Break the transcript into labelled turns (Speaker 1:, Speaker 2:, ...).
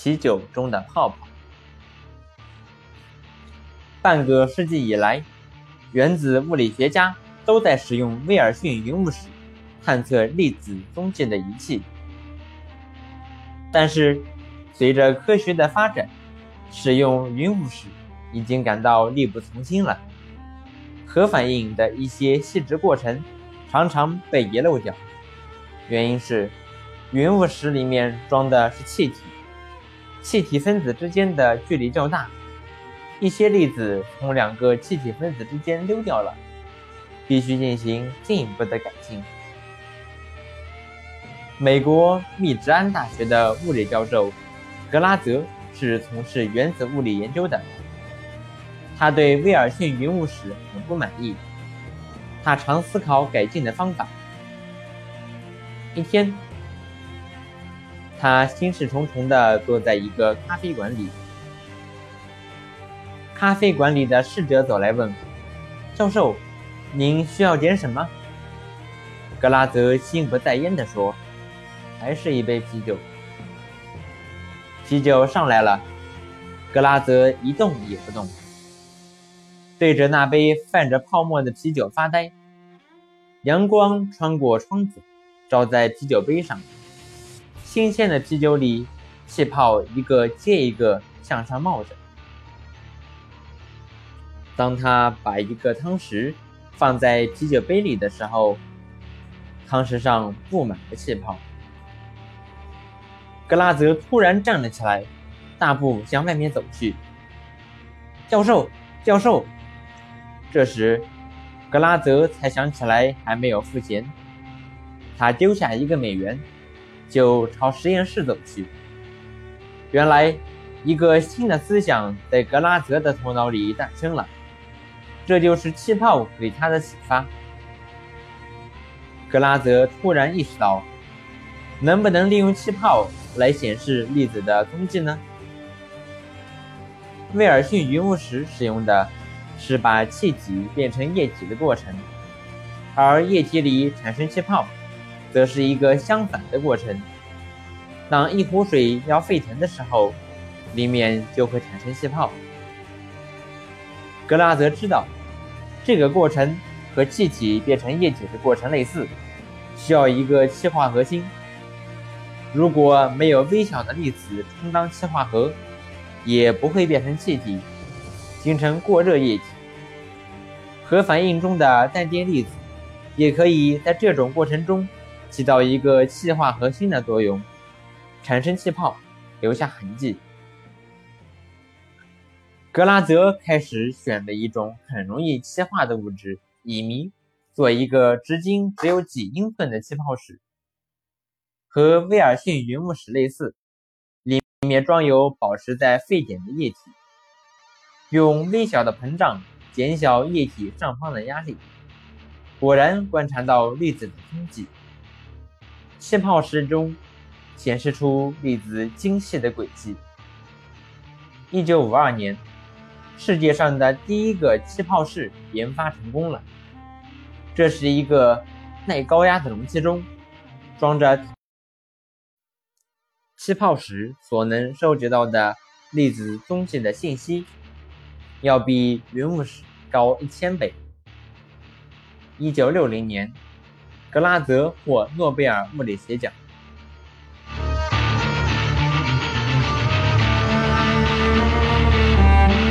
Speaker 1: 啤酒中的泡泡。半个世纪以来，原子物理学家都在使用威尔逊云雾石探测粒子踪迹的仪器，但是随着科学的发展，使用云雾石已经感到力不从心了。核反应的一些细致过程常常被遗漏掉，原因是云雾石里面装的是气体，气体分子之间的距离较大。一些粒子从两个气体分子之间溜掉了，必须进行进一步的改进。美国密执安大学的物理教授格拉泽是从事原子物理研究的，他对威尔逊云雾史很不满意，他常思考改进的方法。一天，他心事重重地坐在一个咖啡馆里。咖啡馆里的侍者走来问：“教授，您需要点什么？”格拉泽心不在焉地说：“还是一杯啤酒。”啤酒上来了，格拉泽一动也不动，对着那杯泛着泡沫的啤酒发呆。阳光穿过窗子，照在啤酒杯上，新鲜的啤酒里，气泡一个接一个向上冒着。当他把一个汤匙放在啤酒杯里的时候，汤匙上布满了气泡。格拉泽突然站了起来，大步向外面走去。教授，教授！这时，格拉泽才想起来还没有付钱。他丢下一个美元，就朝实验室走去。原来，一个新的思想在格拉泽的头脑里诞生了。这就是气泡给他的启发。格拉泽突然意识到，能不能利用气泡来显示粒子的踪迹呢？威尔逊云雾石使用的是把气体变成液体的过程，而液体里产生气泡，则是一个相反的过程。当一壶水要沸腾的时候，里面就会产生气泡。格拉泽知道。这个过程和气体变成液体的过程类似，需要一个气化核心。如果没有微小的粒子充当气化核，也不会变成气体，形成过热液体。核反应中的带电粒子也可以在这种过程中起到一个气化核心的作用，产生气泡，留下痕迹。格拉泽开始选择一种很容易气化的物质——乙醚，做一个直径只有几英寸的气泡石。和威尔逊云雾石类似，里面装有保持在沸点的液体，用微小的膨胀减小液体上方的压力。果然观察到粒子的踪迹，气泡石中显示出粒子精细的轨迹。一九五二年。世界上的第一个气泡室研发成功了。这是一个耐高压的容器中装着气泡时所能收集到的粒子踪迹的信息，要比云雾石高一千倍。一九六零年，格拉泽获诺贝尔物理学奖。